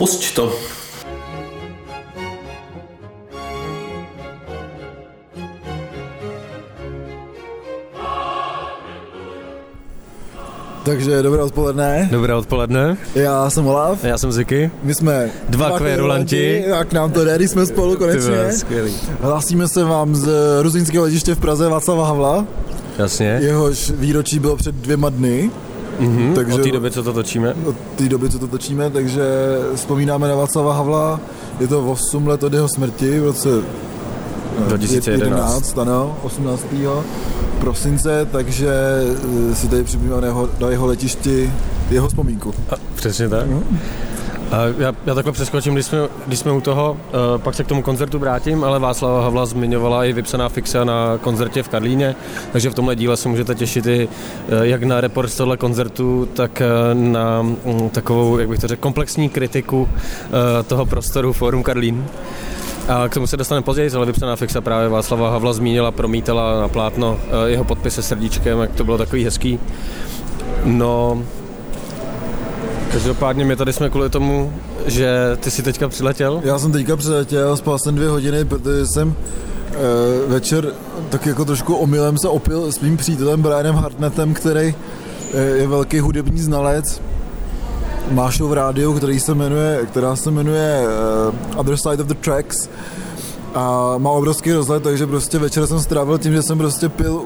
Pusť to. Takže dobré odpoledne. Dobré odpoledne. Já jsem Olaf. Já jsem Ziky. My jsme dva kvěrulanti. Jak nám to jde, když jsme spolu konečně. Skvělý. Hlásíme se vám z Ruzínského letiště v Praze Václava Havla. Jasně. Jehož výročí bylo před dvěma dny. Mm-hmm, takže, od té doby, co to točíme? Od té doby, co to točíme, takže vzpomínáme na Václava Havla. Je to 8 let od jeho smrti v roce 2011. 11, ano, 18. prosince, takže eh, si tady připomínáme na jeho, na jeho letišti jeho vzpomínku. A, přesně tak. Mm. Já, já takhle přeskočím, když jsme, když jsme u toho, uh, pak se k tomu koncertu vrátím, ale Václava Havla zmiňovala i vypsaná fixa na koncertě v Karlíně, takže v tomhle díle se můžete těšit i uh, jak na report z tohle koncertu, tak uh, na um, takovou, jak bych to řekl, komplexní kritiku toho prostoru Forum Karlín. A k tomu se dostaneme později, ale vypsaná fixa právě Václava Havla zmínila, promítala na plátno jeho podpis se srdíčkem, jak to bylo takový hezký. No, Každopádně my tady jsme kvůli tomu, že ty jsi teďka přiletěl? Já jsem teďka přiletěl, spal jsem dvě hodiny, protože jsem e, večer tak jako trošku omylem se opil s mým přítelem Brianem Hartnetem, který e, je velký hudební znalec. Má show v rádiu, který se jmenuje, která se jmenuje uh, Other Side of the Tracks a má obrovský rozhled, takže prostě večer jsem strávil tím, že jsem prostě pil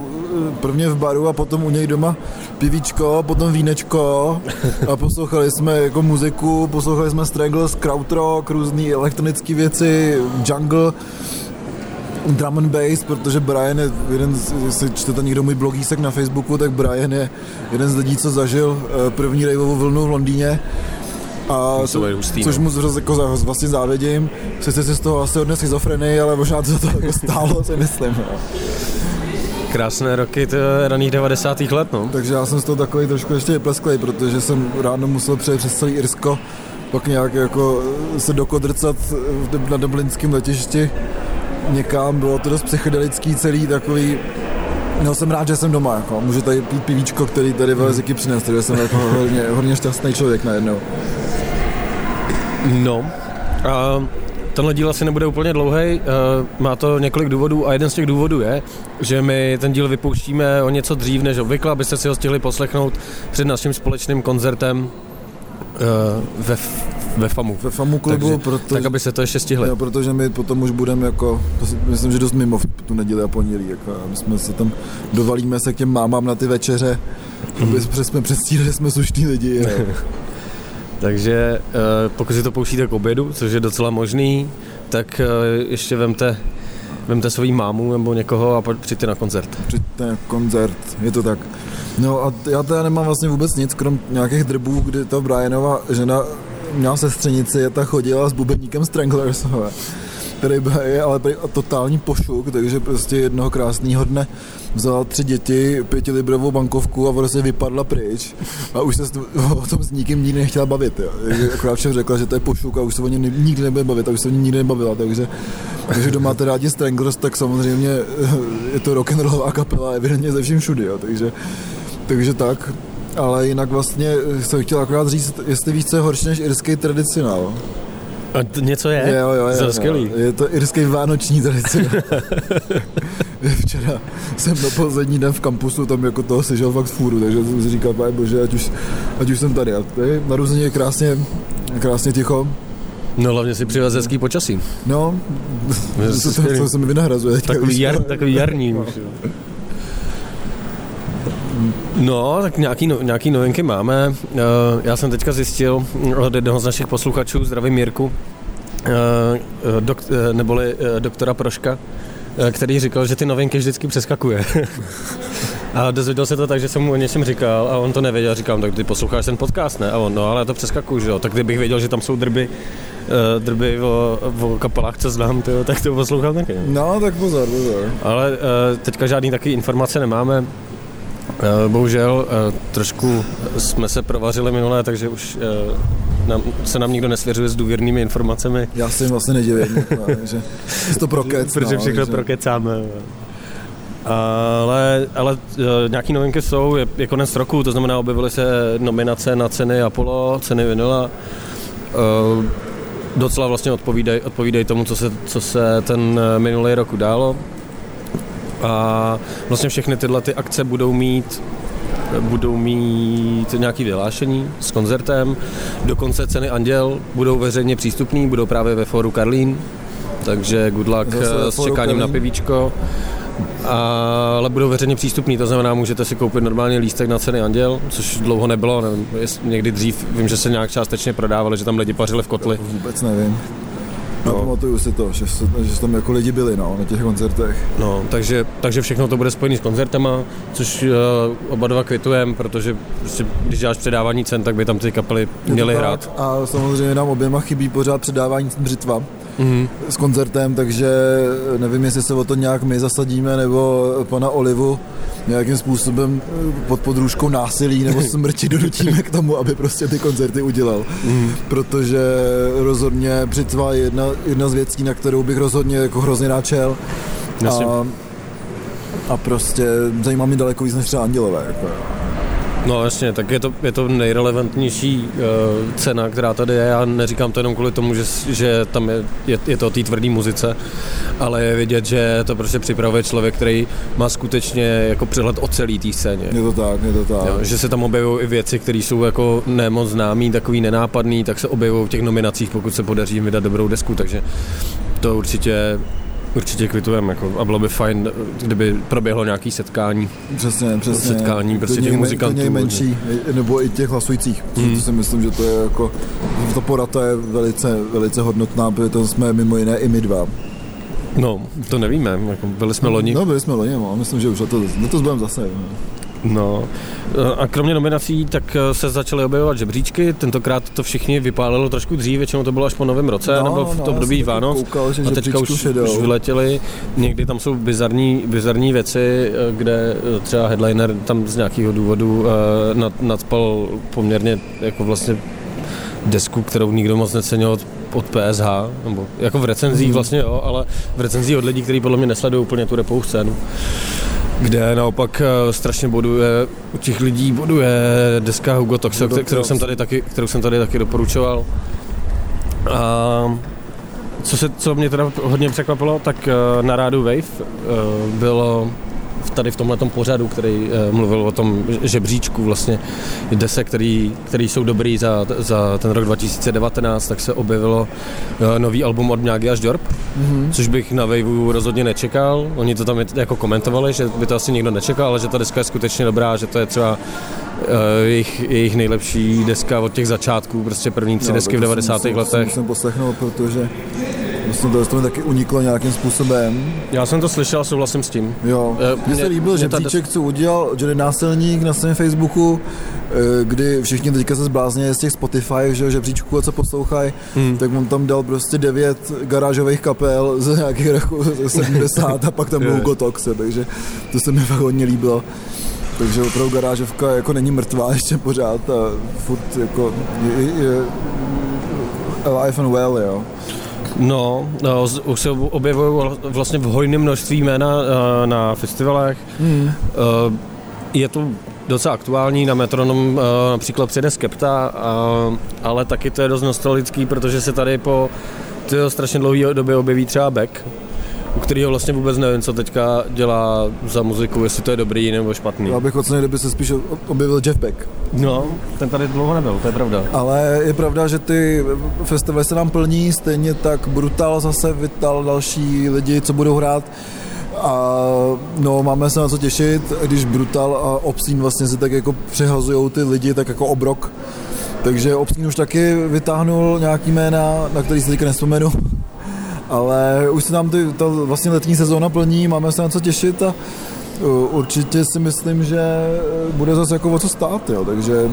prvně v baru a potom u něj doma pivíčko, potom vínečko a poslouchali jsme jako muziku, poslouchali jsme Strangles, krautrock, různé elektronické věci, jungle, drum and bass, protože Brian je jeden, z, jestli čtete někdo můj blogísek na Facebooku, tak Brian je jeden z lidí, co zažil eh, první raveovou vlnu v Londýně. A to, hustý, což no. mu jako vlastně závidím. Sice si z toho asi odnes schizofrenii, ale možná to, to jako stálo, si myslím. No. Krásné roky to raných 90. let, no. Takže já jsem z toho takový trošku ještě plesklej, protože jsem ráno musel přejet přes celý Irsko, pak nějak jako se dokodrcat na dublinském letišti někam, bylo to dost psychedelický celý takový No jsem rád, že jsem doma, jako. můžu tady pít pivíčko, který tady Veleziky přines, takže jsem jako hodně, hodně šťastný člověk najednou. No, a Tenhle díl asi nebude úplně dlouhý, eh, má to několik důvodů a jeden z těch důvodů je, že my ten díl vypouštíme o něco dřív než obvykle, abyste si ho stihli poslechnout před naším společným koncertem eh, ve, ve FAMu. Ve FAMu klubu, Takže, protože, tak aby se to ještě stihli. Jo, protože my potom už budeme jako, myslím, že dost mimo tu neděli a pondělí, jako, my jsme se tam, dovalíme se k těm mámám na ty večeře, aby hmm. jsme předstírali, že jsme slušní lidi. Takže eh, pokud si to pouštíte k obědu, což je docela možný, tak eh, ještě vemte, vemte svou mámu nebo někoho a přijďte na koncert. Přijďte na koncert, je to tak. No a já teda nemám vlastně vůbec nic, krom nějakých drbů, kdy ta Brianova žena měla sestřenici a ta chodila s bubeníkem Stranglers který je ale totální pošuk, takže prostě jednoho krásného dne vzala tři děti, pětilibrovou bankovku a prostě vypadla pryč a už se o tom s nikým nikdy nechtěla bavit. Jo. Akorát všem řekla, že to je pošuk a už se o ně nikdy nebude bavit a už se o ní nikdy nebavila, takže takže kdo máte rádi Stranglers, tak samozřejmě je to rock and rollová kapela evidentně ze vším všudy, jo. takže, takže tak. Ale jinak vlastně jsem chtěl akorát říct, jestli víš, co je horší než irský tradicionál. A to něco je? Jo, jo, jo. Skvělý. Je to irský vánoční tradice. Včera jsem na poslední den v kampusu tam jako toho sežil fakt fůru, takže jsem si říkal, pane bože, ať už, ať už jsem tady. A tady narozeně je krásně, krásně ticho. No hlavně si přivez hezký počasí. No, to, to, to, to se mi vynahrazuje. Takový, jar, takový jarní. No. No, tak nějaký, no, nějaký novinky máme. Eh, já jsem teďka zjistil od jednoho z našich posluchačů, zdravím Mirku, eh, dok, eh, neboli doktora Proška, který říkal, že ty novinky vždycky přeskakuje. a dozvěděl se to tak, že jsem mu o něčem říkal a on to nevěděl. Říkám, tak ty posloucháš ten podcast, ne? A on, no ale já to přeskakuju, že jo. Tak kdybych věděl, že tam jsou drby, drby o, o kapelách, co znám, tyjo, tak to poslouchám taky. No, tak pozor, pozor. Ale teďka žádný takový informace nemáme. Eh, bohužel eh, trošku jsme se provařili minulé, takže už eh, nám, se nám nikdo nesvěřuje s důvěrnými informacemi. Já si jim vlastně nedivím, že to prokec. Protože no, všechno že... prokecáme. Ale, ale nějaké novinky jsou, je, je konec roku, to znamená objevily se nominace na ceny Apollo, ceny Vinila uh, docela vlastně odpovídají odpovídaj tomu, co se, co se ten minulý rok událo. A vlastně všechny tyhle ty akce budou mít budou mít nějaké vyhlášení s koncertem. Dokonce ceny Anděl budou veřejně přístupný, budou právě ve foru Karlín, takže good luck Zase s čekáním Karlín. na pivíčko. Ale budou veřejně přístupný, to znamená, můžete si koupit normálně lístek na ceny Anděl, což dlouho nebylo, nevím, někdy dřív, vím, že se nějak částečně prodávali, že tam lidi pařili v kotli. Vůbec nevím. No. Pamatuju si to, že, že tam jako lidi byli no, na těch koncertech. No, takže, takže všechno to bude spojené s koncertama, což uh, oba dva kvitujeme, protože prostě, když děláš předávání cen, tak by tam ty kapely měly hrát. A samozřejmě nám oběma chybí pořád předávání břitva mm-hmm. s koncertem, takže nevím, jestli se o to nějak my zasadíme, nebo pana Olivu nějakým způsobem pod podružkou násilí nebo smrti donutíme k tomu, aby prostě ty koncerty udělal. Mm. Protože rozhodně Břitva je jedna, jedna z věcí, na kterou bych rozhodně jako hrozně náčel. A, a prostě zajímá mě daleko víc než třeba Andělové. Jako. No jasně, tak je to, je to nejrelevantnější uh, cena, která tady je. Já neříkám to jenom kvůli tomu, že, že tam je, je, je to o té tvrdé muzice, ale je vidět, že to prostě připravuje člověk, který má skutečně jako přehled o celé té scéně. Je to tak, je to tak. Jo, že se tam objevují i věci, které jsou jako nemoc známý, takový nenápadný, tak se objevují v těch nominacích, pokud se podaří vydat dobrou desku, takže to určitě Určitě kvitujeme, jako, a bylo by fajn, kdyby proběhlo nějaké setkání. Přesně, přesně. Setkání prostě těch muzikantů. Klidně menší, nebo i těch hlasujících. Hmm. To si myslím, že to je jako, ta porata je velice, velice hodnotná, protože to jsme mimo jiné i my dva. No, to nevíme, jako byli jsme loni. No, byli jsme loni, no, myslím, že už to, no to budeme zase. No. No. A kromě nominací tak eh, se začaly objevovat žebříčky, tentokrát to všichni vypálilo trošku dřív, většinou to bylo až po novém roce, no, nebo v no, období Vánoc. Koukal, a teďka už, už vyletěli, někdy tam jsou bizarní, bizarní věci, eh, kde eh, třeba headliner tam z nějakého důvodu nad, nadspal poměrně jako vlastně desku, kterou nikdo moc necenil od, od PSH, nebo jako v recenzích mm. vlastně jo, ale v recenzích od lidí, kteří podle mě nesledují úplně tu repovou scénu kde naopak eh, strašně boduje, u těch lidí boduje deska Hugo Toxo, kterou jsem tady taky, kterou jsem tady taky doporučoval. A co, se, co mě teda hodně překvapilo, tak eh, na rádu Wave eh, bylo tady v tomhle pořadu, který uh, mluvil o tom žebříčku vlastně desek, který, který jsou dobrý za, za ten rok 2019, tak se objevilo uh, nový album od Mňágy až Dorp, mm-hmm. což bych na Waveu rozhodně nečekal. Oni to tam jako komentovali, že by to asi nikdo nečekal, ale že ta deska je skutečně dobrá, že to je třeba uh, jejich, jejich nejlepší deska od těch začátků, prostě první tři no, desky v 90. Musím, letech. Jsem poslechnul, protože Vlastně to, to mi taky uniklo nějakým způsobem. Já jsem to slyšel, souhlasím s tím. Jo. Eh, mně se líbil, že příček, co udělal Johnny Násilník na svém Facebooku, eh, kdy všichni teďka se zblázně z těch Spotify, že žebříčků a co poslouchají, hmm. tak on tam dal prostě devět garážových kapel z nějakých roku 70 a pak tam byl Gotoxe, takže to se mi fakt hodně líbilo. Takže opravdu garážovka jako není mrtvá ještě pořád a furt jako je, je alive and well, jo. No, no už se objevují vlastně v hojném množství jména uh, na festivalech. Hmm. Uh, je to docela aktuální, na Metronom uh, například přijde Skepta, uh, ale taky to je dost nostalgický, protože se tady po strašně dlouhé době objeví třeba Beck, u kterého vlastně vůbec nevím, co teďka dělá za muziku, jestli to je dobrý nebo špatný. Já bych ocenil, kdyby se spíš objevil Jeff Beck. No, ten tady dlouho nebyl, to je pravda. Ale je pravda, že ty festivaly se nám plní, stejně tak Brutal zase vytal další lidi, co budou hrát. A no, máme se na co těšit, když Brutal a Obscene vlastně se tak jako přehazují ty lidi tak jako obrok. Takže Obscene už taky vytáhnul nějaký jména, na který si teďka nespomenu ale už se nám ty, ta vlastně letní sezóna plní, máme se na co těšit a určitě si myslím, že bude zase jako o co stát, jo, takže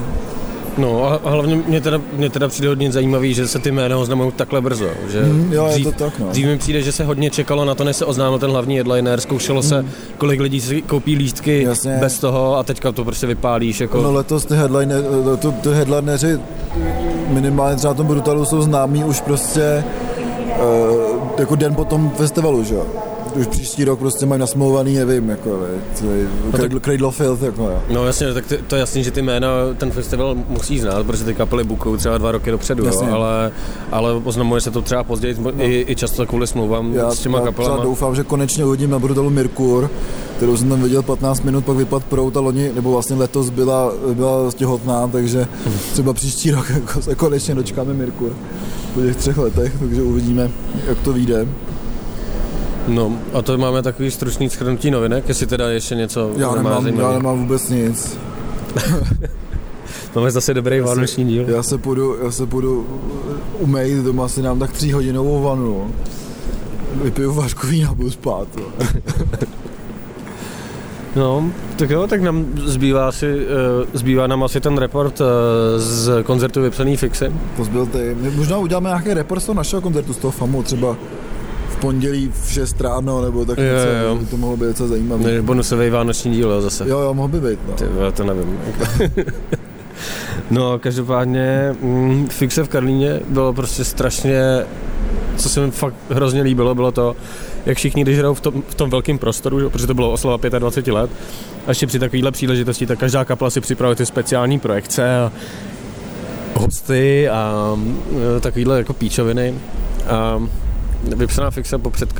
No a hlavně mě teda, mě teda přijde hodně zajímavý, že se ty jména oznamují takhle brzo. Že mm, jo, dřív, je to tak, no. dřív mi přijde, že se hodně čekalo na to, než se oznámil ten hlavní headliner, zkoušelo mm. se, kolik lidí si koupí lístky Jasně. bez toho a teďka to prostě vypálíš. Jako... No letos ty, headliner, to, ty headlineři minimálně třeba tom Brutalu jsou známí už prostě jako den po tom festivalu, že jo? Už příští rok prostě mají nasmlouvaný, nevím, jako, no Cradle, Filth, jako, jo. No jasně, tak ty, to je jasný, že ty jména ten festival musí znát, protože ty kapely bukou třeba dva roky dopředu, jo, ale, ale oznamuje se to třeba později no. i, i často kvůli smlouvám já, s těma já kapelama. doufám, že konečně uvidím na Brutalu Mirkur, kterou jsem tam viděl 15 minut, pak vypad prout a loni, nebo vlastně letos byla, byla těhotná, takže třeba příští rok jako konečně dočkáme Mirkur po těch třech letech, takže uvidíme, jak to vyjde. No a to máme takový stručný schrnutí novinek, jestli teda ještě něco Já nemám, já nemám vůbec nic. Máme zase dobrý já vánoční díl. Já se půjdu, já se půjdu umejt doma, si nám tak tříhodinovou vanu. Vypiju vážku vína, budu spát. No, tak jo, tak nám zbývá, asi, uh, zbývá nám asi ten report uh, z koncertu Vypsaný fixy. To zbyl ty. My možná uděláme nějaký report z toho našeho koncertu, z toho FAMu, třeba pondělí v 6 ráno, nebo tak jo, něco, jo. to mohlo být docela zajímavé. Bonusový vánoční díl zase. Jo, jo, mohl by být. No. Ty, já to nevím. no, každopádně mm, fixe v Karlíně bylo prostě strašně co se mi fakt hrozně líbilo, bylo to, jak všichni, když hrajou v tom, v tom velkém prostoru, protože to bylo oslava 25 let, a ještě při takovéhle příležitosti, tak každá kapela si připravuje ty speciální projekce a hosty a e, takovýhle jako píčoviny. A vypsaná fixa po, před,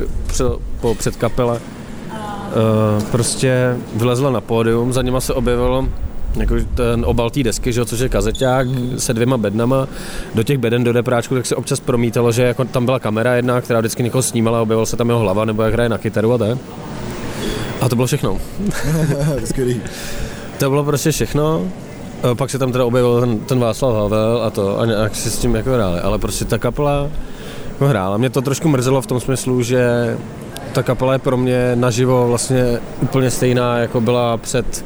po předkapele uh, prostě vylezla na pódium, za nima se objevilo jako ten obal té desky, že, což je kazeťák mm. se dvěma bednama. Do těch beden do depráčku tak se občas promítalo, že jako tam byla kamera jedna, která vždycky někoho snímala, objevil se tam jeho hlava nebo jak hraje na kytaru a tak. A to bylo všechno. to bylo prostě všechno. Pak se tam teda objevil ten, ten Václav Havel a to, a nějak si s tím jako hráli, ale prostě ta kapela jako hrála. Mě to trošku mrzelo v tom smyslu, že ta kapela je pro mě naživo vlastně úplně stejná, jako byla před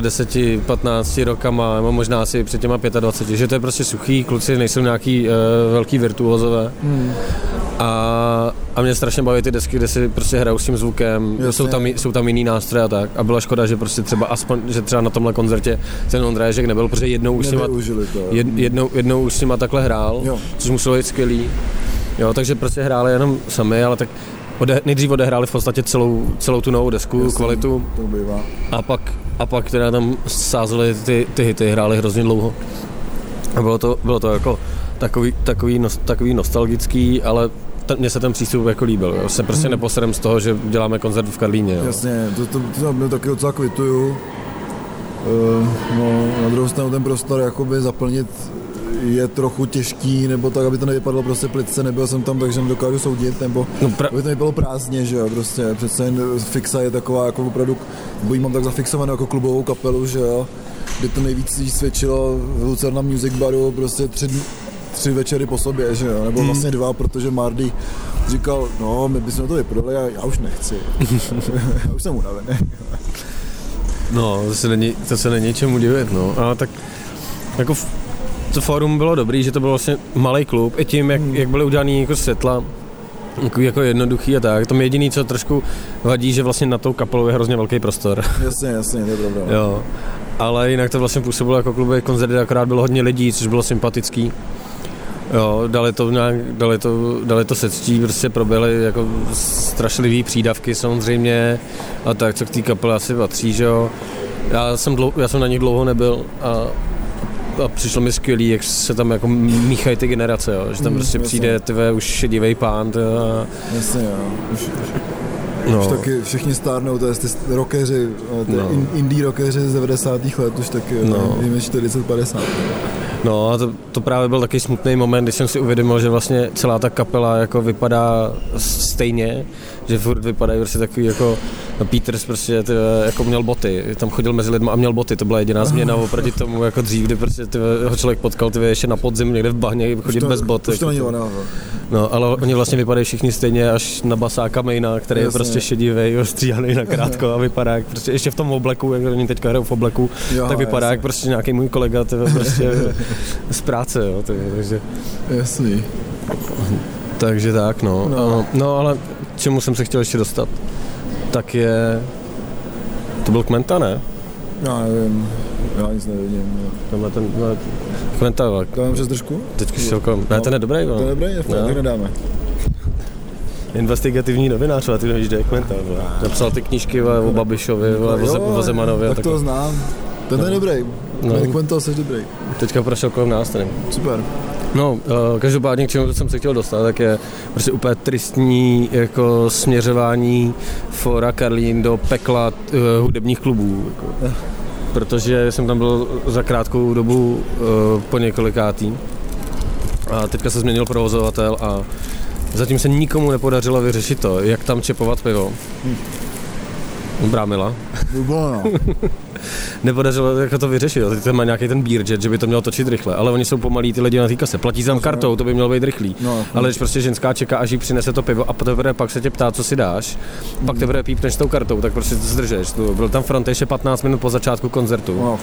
10, 15 rokama, nebo možná asi před těma 25, že to je prostě suchý, kluci nejsou nějaký uh, velký virtuozové. Hmm. A, a mě strašně baví ty desky, kde si prostě hrajou s tím zvukem, jsou tam, jsou tam jiný nástroje a tak. A byla škoda, že prostě třeba aspoň, že třeba na tomhle koncertě ten Ondrážek nebyl, protože jednou už, s nima, jed, jednou, jednou už s nima takhle hrál, jo. což muselo být skvělý. Jo, takže prostě hráli jenom sami, ale tak ode, nejdřív odehráli v podstatě celou, celou tu novou desku, Jasný, kvalitu. To bývá. A pak, a pak teda tam sázeli ty, ty hity, hráli hrozně dlouho. A bylo to, bylo to jako takový, takový, no, takový nostalgický, ale mně se ten přístup jako líbil. Jo. Se prostě hmm. neposedem z toho, že děláme koncert v Karlíně. Jo. Jasně, to, to, to, to taky docela kvituju. Uh, no, na druhou stranu ten prostor jakoby zaplnit je trochu těžký, nebo tak, aby to nevypadalo prostě plice, nebyl jsem tam, takže nedokážu soudit, nebo no pra... aby to nebylo prázdně, že jo, prostě přece jen fixa je taková jako opravdu, bo mám tak zafixovanou jako klubovou kapelu, že jo, kdy to nejvíc svědčilo v Lucerna Music Baru prostě tři, tři večery po sobě, že jo, nebo hmm. vlastně dva, protože Mardy říkal, no, my bychom to vyprodali a já už nechci. já už jsem unavený. no, to se není, to se není čemu divit, no, a tak jako to fórum bylo dobrý, že to byl vlastně malý klub, i tím, jak, jak byly udělaný jako světla, jako, jako jednoduchý a tak. To je jediný, co trošku vadí, že vlastně na tou kapelou je hrozně velký prostor. Jasně, jasně, to je pravda. jo. Ale jinak to vlastně působilo jako klubové koncerty, akorát bylo hodně lidí, což bylo sympatický. Jo, dali to nějak, dali to, dali to sectí, prostě proběhly jako strašlivý přídavky samozřejmě a tak, co k té kapele asi patří, že jo. Já jsem, dlou, já jsem na nich dlouho nebyl a a přišlo mi skvělý, jak se tam jako míchají ty generace, jo. že tam mm, prostě jasně. přijde tvé už šedivý pán. A... Jasně, jo. Už, už, no. už taky všichni stárnou, to je ty rockeři, ty no. indie rockeři z 90. let, už taky no. víme 40-50. No a to, to právě byl taky smutný moment, když jsem si uvědomil, že vlastně celá ta kapela jako vypadá stejně, že furt vypadají prostě takový jako no Peters prostě ty, jako měl boty, tam chodil mezi lidmi a měl boty, to byla jediná změna oproti tomu jako dřív, kdy prostě ty, ho člověk potkal ty, ještě na podzim někde v bahně chodit bez bot. Už to jako, není No, ale oni vlastně vypadají všichni stejně až na basáka Maina, který Jasně. je prostě šedivý, ostříhaný na krátko a vypadá jak prostě ještě v tom obleku, jak oni teďka hrajou v obleku, jo, tak vypadá jasně. jak prostě nějaký můj kolega tyve, prostě z práce, jo, tyve, takže... Jasný. Takže tak, no. No, no ale čemu jsem se chtěl ještě dostat, tak je... To byl Kmenta, ne? Já nevím, já nic nevidím. Tenhle ten, tenhle, Kmenta, To mám přes držku? Teď šel kolem. Ne, ten je dobrý, no. Ten je dobrý, je no. tak nedáme. investigativní novinář, ale ty nevíš, kde je vole. Napsal ty knížky vole, o Babišovi, vole, o, Ze- o Zemanovi. a tak to znám. Ten je dobrý. No. No. Quentin jsi dobrý. Teďka prošel kolem nás tady. Super. No, uh, každopádně k čemu jsem se chtěl dostat, tak je prostě úplně tristní jako směřování Fora Karlín do pekla uh, hudebních klubů. Jako. Protože jsem tam byl za krátkou dobu uh, po několikátý. A teďka se změnil provozovatel a zatím se nikomu nepodařilo vyřešit to, jak tam čepovat pivo. Dobrá mila. Bylo, no. Nepodařilo jako to vyřešit. jo. Teď tam má nějaký ten beer jet, že by to mělo točit rychle, ale oni jsou pomalí ty lidi na té kase. Platí tam kartou, to by mělo být rychlý. No, Ale když prostě ženská čeká, až jí přinese to pivo a teprve pak se tě ptá, co si dáš, pak teprve pípneš tou kartou, tak prostě to zdržeš. To Byl tam front ještě 15 minut po začátku koncertu. no.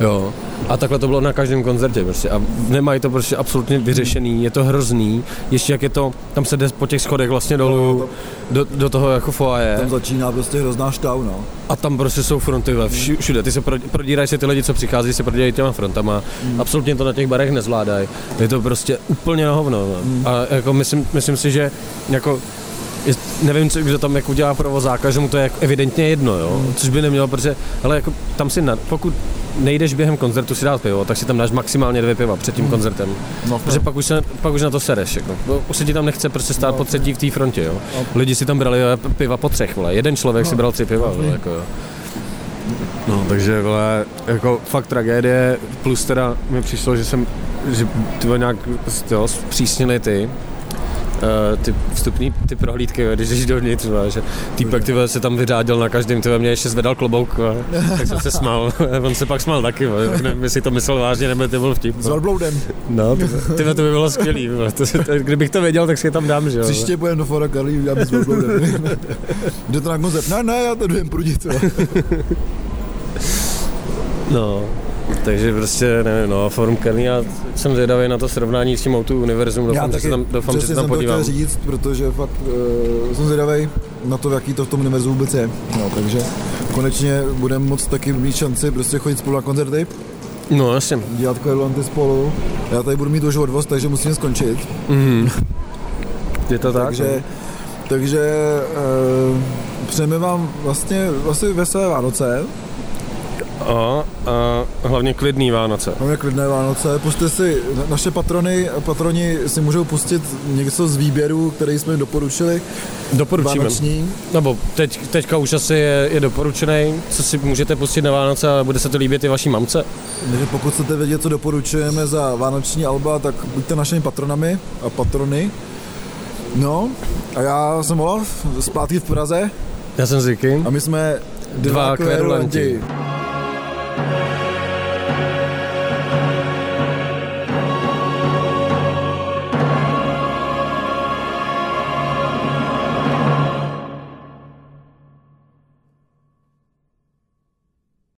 Jo. A takhle to bylo na každém koncertě prostě. A nemají to prostě absolutně vyřešený, je to hrozný. Ještě jak je to, tam se jde po těch schodech vlastně dolů do, do toho jako foaje. Tam začíná prostě hrozná štau, no. A tam prostě jsou fronty ve všu- všude. Ty se pro- prodírají se ty lidi, co přichází, se prodírají těma frontama. Mm. Absolutně to na těch barech nezvládají. Je to prostě úplně na hovno. No. Mm. A jako myslím, myslím si, že jako je, nevím, co, kdo tam jako udělá provozáka, že mu to je jako evidentně jedno, jo? což by nemělo, protože, ale jako tam si, na, pokud nejdeš během koncertu si dát pivo, tak si tam dáš maximálně dvě piva před tím koncertem. No, Protože pak už, se, pak už na to sereš, jako. Už se ti tam nechce prostě stát po třetí v té frontě, jo. Lidi si tam brali piva po třech, vole. Jeden člověk si bral tři piva, vole, jako, jo. No, takže, vole, jako fakt tragédie, plus teda mi přišlo, že jsem, že ty vole, nějak, jo, zpřísnili ty, Uh, ty vstupní ty prohlídky, když jdeš dovnitř, vole, že týpek ty se tam vyřádil na každém, ty mě ještě zvedal klobouk, vole, tak jsem se smál, on se pak smál taky, vole, tak nevím, jestli to myslel vážně, nebo to byl vtip. S velbloudem. No, ty, ty, to by bylo skvělý, vole, to, to, kdybych to věděl, tak si je tam dám, že jo. Příště půjdeme do Fora Karlí, uděláme s velbloudem. Jde to na koncert? Ne, ne, já to jdem prudit. No, takže prostě, nevím, no, Forum Kelly, já jsem zvědavý na to srovnání s tím Outu Univerzum, doufám, že se tam, doufám, že se tam podívám. chtěl říct, protože fakt uh, jsem zvědavý na to, jaký to v tom univerzu vůbec je. No, takže konečně budeme moct taky mít šanci prostě chodit spolu na koncerty, No, jasně. dělat kverulanty spolu. Já tady budu mít už odvoz, takže musím skončit. Mhm. Je to tak? Takže, takže uh, přejeme vám vlastně, vlastně veselé Vánoce. A, a hlavně klidný Vánoce. Máme klidné Vánoce. Puste si, na- naše patrony, patroni si můžou pustit něco z výběru, který jsme jim doporučili. Doporučíme. Vánoční. Nebo teď, teďka už asi je, je doporučený, co si můžete pustit na Vánoce a bude se to líbit i vaší mamce. Takže pokud chcete vědět, co doporučujeme za vánoční alba, tak buďte našimi patronami a patrony. No, a já jsem Olaf, zpátky v Praze Já jsem Ziky. a my jsme Dva kverulanti. kverulanti. Thank you.